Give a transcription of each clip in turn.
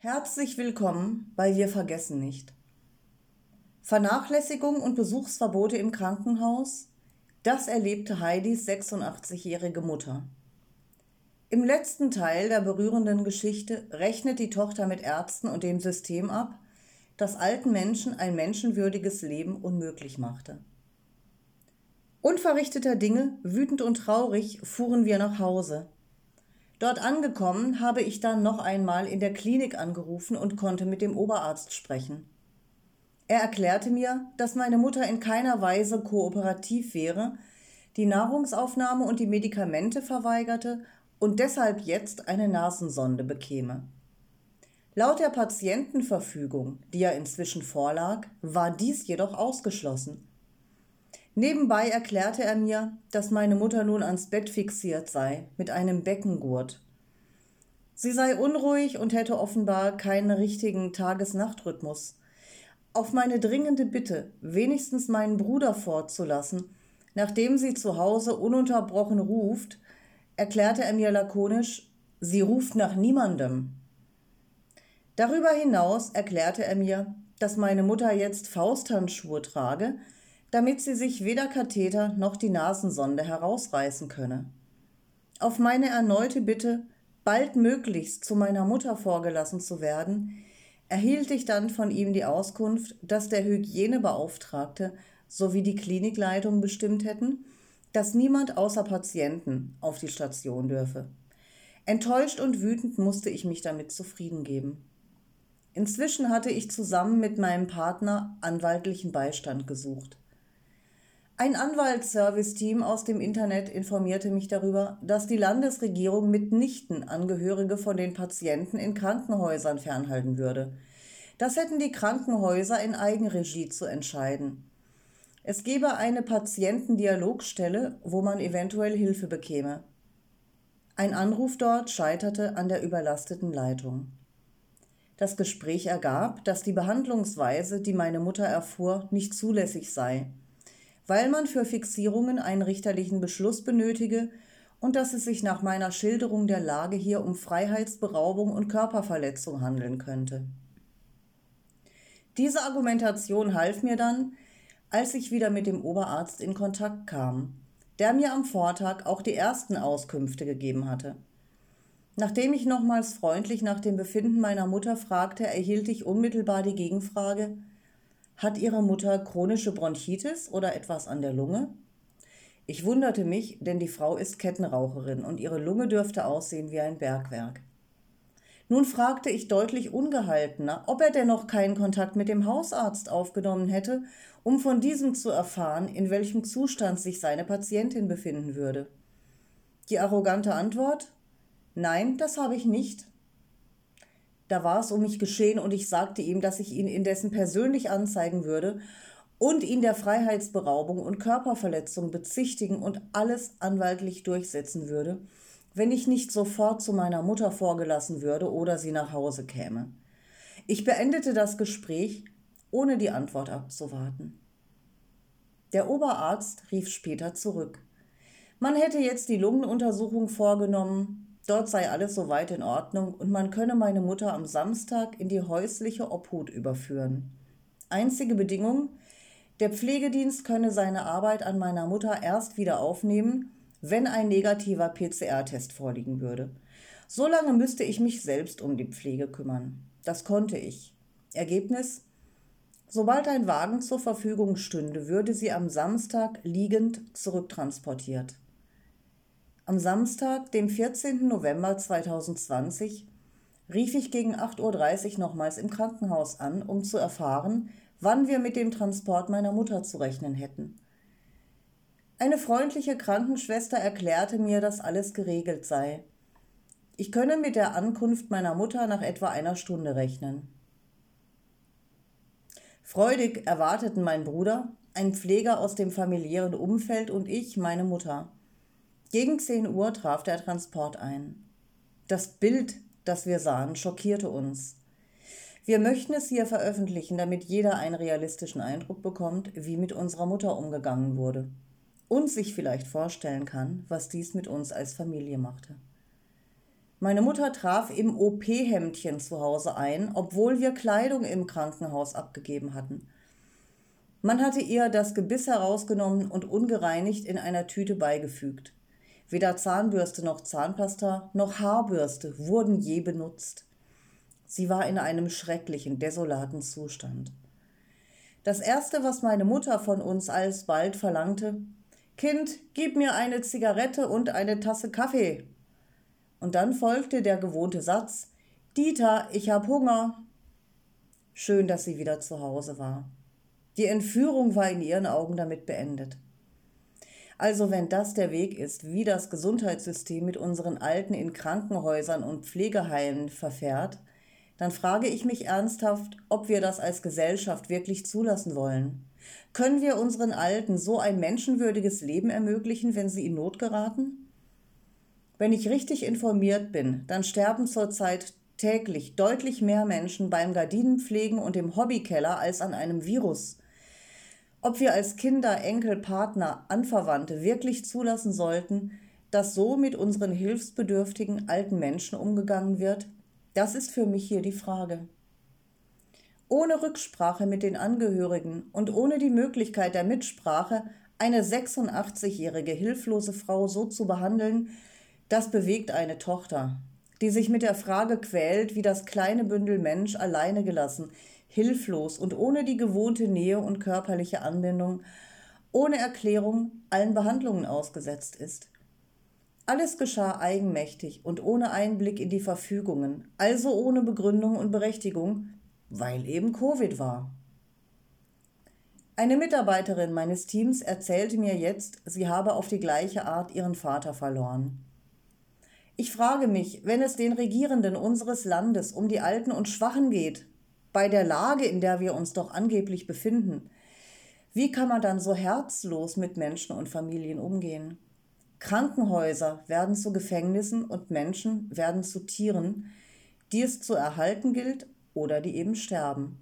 Herzlich willkommen bei Wir vergessen nicht. Vernachlässigung und Besuchsverbote im Krankenhaus, das erlebte Heidis 86-jährige Mutter. Im letzten Teil der berührenden Geschichte rechnet die Tochter mit Ärzten und dem System ab, das alten Menschen ein menschenwürdiges Leben unmöglich machte. Unverrichteter Dinge, wütend und traurig, fuhren wir nach Hause. Dort angekommen habe ich dann noch einmal in der Klinik angerufen und konnte mit dem Oberarzt sprechen. Er erklärte mir, dass meine Mutter in keiner Weise kooperativ wäre, die Nahrungsaufnahme und die Medikamente verweigerte und deshalb jetzt eine Nasensonde bekäme. Laut der Patientenverfügung, die ja inzwischen vorlag, war dies jedoch ausgeschlossen. Nebenbei erklärte er mir, dass meine Mutter nun ans Bett fixiert sei, mit einem Beckengurt. Sie sei unruhig und hätte offenbar keinen richtigen Tages-Nacht-Rhythmus. Auf meine dringende Bitte, wenigstens meinen Bruder fortzulassen, nachdem sie zu Hause ununterbrochen ruft, erklärte er mir lakonisch, sie ruft nach niemandem. Darüber hinaus erklärte er mir, dass meine Mutter jetzt Fausthandschuhe trage, damit sie sich weder Katheter noch die Nasensonde herausreißen könne. Auf meine erneute Bitte, baldmöglichst zu meiner Mutter vorgelassen zu werden, erhielt ich dann von ihm die Auskunft, dass der Hygienebeauftragte sowie die Klinikleitung bestimmt hätten, dass niemand außer Patienten auf die Station dürfe. Enttäuscht und wütend musste ich mich damit zufrieden geben. Inzwischen hatte ich zusammen mit meinem Partner anwaltlichen Beistand gesucht. Ein Anwaltsservice-Team aus dem Internet informierte mich darüber, dass die Landesregierung mitnichten Angehörige von den Patienten in Krankenhäusern fernhalten würde. Das hätten die Krankenhäuser in Eigenregie zu entscheiden. Es gebe eine Patientendialogstelle, wo man eventuell Hilfe bekäme. Ein Anruf dort scheiterte an der überlasteten Leitung. Das Gespräch ergab, dass die Behandlungsweise, die meine Mutter erfuhr, nicht zulässig sei weil man für Fixierungen einen richterlichen Beschluss benötige und dass es sich nach meiner Schilderung der Lage hier um Freiheitsberaubung und Körperverletzung handeln könnte. Diese Argumentation half mir dann, als ich wieder mit dem Oberarzt in Kontakt kam, der mir am Vortag auch die ersten Auskünfte gegeben hatte. Nachdem ich nochmals freundlich nach dem Befinden meiner Mutter fragte, erhielt ich unmittelbar die Gegenfrage hat Ihre Mutter chronische Bronchitis oder etwas an der Lunge? Ich wunderte mich, denn die Frau ist Kettenraucherin und ihre Lunge dürfte aussehen wie ein Bergwerk. Nun fragte ich deutlich ungehaltener, ob er denn noch keinen Kontakt mit dem Hausarzt aufgenommen hätte, um von diesem zu erfahren, in welchem Zustand sich seine Patientin befinden würde. Die arrogante Antwort Nein, das habe ich nicht. Da war es um mich geschehen und ich sagte ihm, dass ich ihn indessen persönlich anzeigen würde und ihn der Freiheitsberaubung und Körperverletzung bezichtigen und alles anwaltlich durchsetzen würde, wenn ich nicht sofort zu meiner Mutter vorgelassen würde oder sie nach Hause käme. Ich beendete das Gespräch, ohne die Antwort abzuwarten. Der Oberarzt rief später zurück. Man hätte jetzt die Lungenuntersuchung vorgenommen, Dort sei alles soweit in Ordnung und man könne meine Mutter am Samstag in die häusliche Obhut überführen. Einzige Bedingung, der Pflegedienst könne seine Arbeit an meiner Mutter erst wieder aufnehmen, wenn ein negativer PCR-Test vorliegen würde. So lange müsste ich mich selbst um die Pflege kümmern. Das konnte ich. Ergebnis? Sobald ein Wagen zur Verfügung stünde, würde sie am Samstag liegend zurücktransportiert. Am Samstag, dem 14. November 2020, rief ich gegen 8.30 Uhr nochmals im Krankenhaus an, um zu erfahren, wann wir mit dem Transport meiner Mutter zu rechnen hätten. Eine freundliche Krankenschwester erklärte mir, dass alles geregelt sei. Ich könne mit der Ankunft meiner Mutter nach etwa einer Stunde rechnen. Freudig erwarteten mein Bruder, ein Pfleger aus dem familiären Umfeld und ich meine Mutter. Gegen 10 Uhr traf der Transport ein. Das Bild, das wir sahen, schockierte uns. Wir möchten es hier veröffentlichen, damit jeder einen realistischen Eindruck bekommt, wie mit unserer Mutter umgegangen wurde und sich vielleicht vorstellen kann, was dies mit uns als Familie machte. Meine Mutter traf im OP-Hemdchen zu Hause ein, obwohl wir Kleidung im Krankenhaus abgegeben hatten. Man hatte ihr das Gebiss herausgenommen und ungereinigt in einer Tüte beigefügt. Weder Zahnbürste noch Zahnpasta noch Haarbürste wurden je benutzt. Sie war in einem schrecklichen, desolaten Zustand. Das Erste, was meine Mutter von uns alsbald verlangte, Kind, gib mir eine Zigarette und eine Tasse Kaffee. Und dann folgte der gewohnte Satz, Dieter, ich hab Hunger. Schön, dass sie wieder zu Hause war. Die Entführung war in ihren Augen damit beendet. Also wenn das der Weg ist, wie das Gesundheitssystem mit unseren Alten in Krankenhäusern und Pflegeheimen verfährt, dann frage ich mich ernsthaft, ob wir das als Gesellschaft wirklich zulassen wollen. Können wir unseren Alten so ein menschenwürdiges Leben ermöglichen, wenn sie in Not geraten? Wenn ich richtig informiert bin, dann sterben zurzeit täglich deutlich mehr Menschen beim Gardinenpflegen und im Hobbykeller als an einem Virus. Ob wir als Kinder, Enkel, Partner, Anverwandte wirklich zulassen sollten, dass so mit unseren hilfsbedürftigen alten Menschen umgegangen wird, das ist für mich hier die Frage. Ohne Rücksprache mit den Angehörigen und ohne die Möglichkeit der Mitsprache eine 86-jährige hilflose Frau so zu behandeln, das bewegt eine Tochter, die sich mit der Frage quält, wie das kleine Bündel Mensch alleine gelassen, hilflos und ohne die gewohnte Nähe und körperliche Anbindung, ohne Erklärung allen Behandlungen ausgesetzt ist. Alles geschah eigenmächtig und ohne Einblick in die Verfügungen, also ohne Begründung und Berechtigung, weil eben Covid war. Eine Mitarbeiterin meines Teams erzählte mir jetzt, sie habe auf die gleiche Art ihren Vater verloren. Ich frage mich, wenn es den Regierenden unseres Landes um die Alten und Schwachen geht, bei der Lage, in der wir uns doch angeblich befinden, wie kann man dann so herzlos mit Menschen und Familien umgehen? Krankenhäuser werden zu Gefängnissen und Menschen werden zu Tieren, die es zu erhalten gilt oder die eben sterben.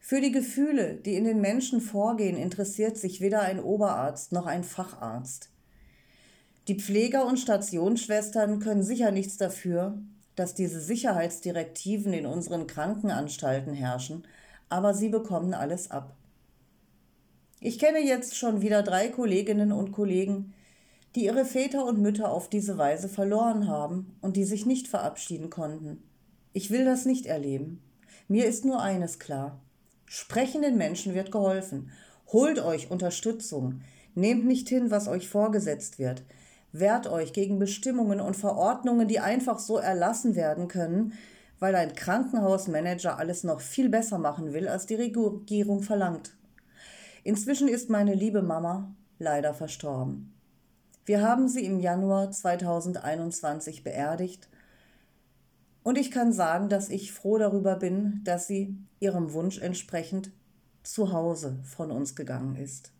Für die Gefühle, die in den Menschen vorgehen, interessiert sich weder ein Oberarzt noch ein Facharzt. Die Pfleger und Stationsschwestern können sicher nichts dafür, dass diese Sicherheitsdirektiven in unseren Krankenanstalten herrschen, aber sie bekommen alles ab. Ich kenne jetzt schon wieder drei Kolleginnen und Kollegen, die ihre Väter und Mütter auf diese Weise verloren haben und die sich nicht verabschieden konnten. Ich will das nicht erleben. Mir ist nur eines klar. Sprechenden Menschen wird geholfen. Holt euch Unterstützung. Nehmt nicht hin, was euch vorgesetzt wird. Wehrt euch gegen Bestimmungen und Verordnungen, die einfach so erlassen werden können, weil ein Krankenhausmanager alles noch viel besser machen will, als die Regierung verlangt. Inzwischen ist meine liebe Mama leider verstorben. Wir haben sie im Januar 2021 beerdigt und ich kann sagen, dass ich froh darüber bin, dass sie ihrem Wunsch entsprechend zu Hause von uns gegangen ist.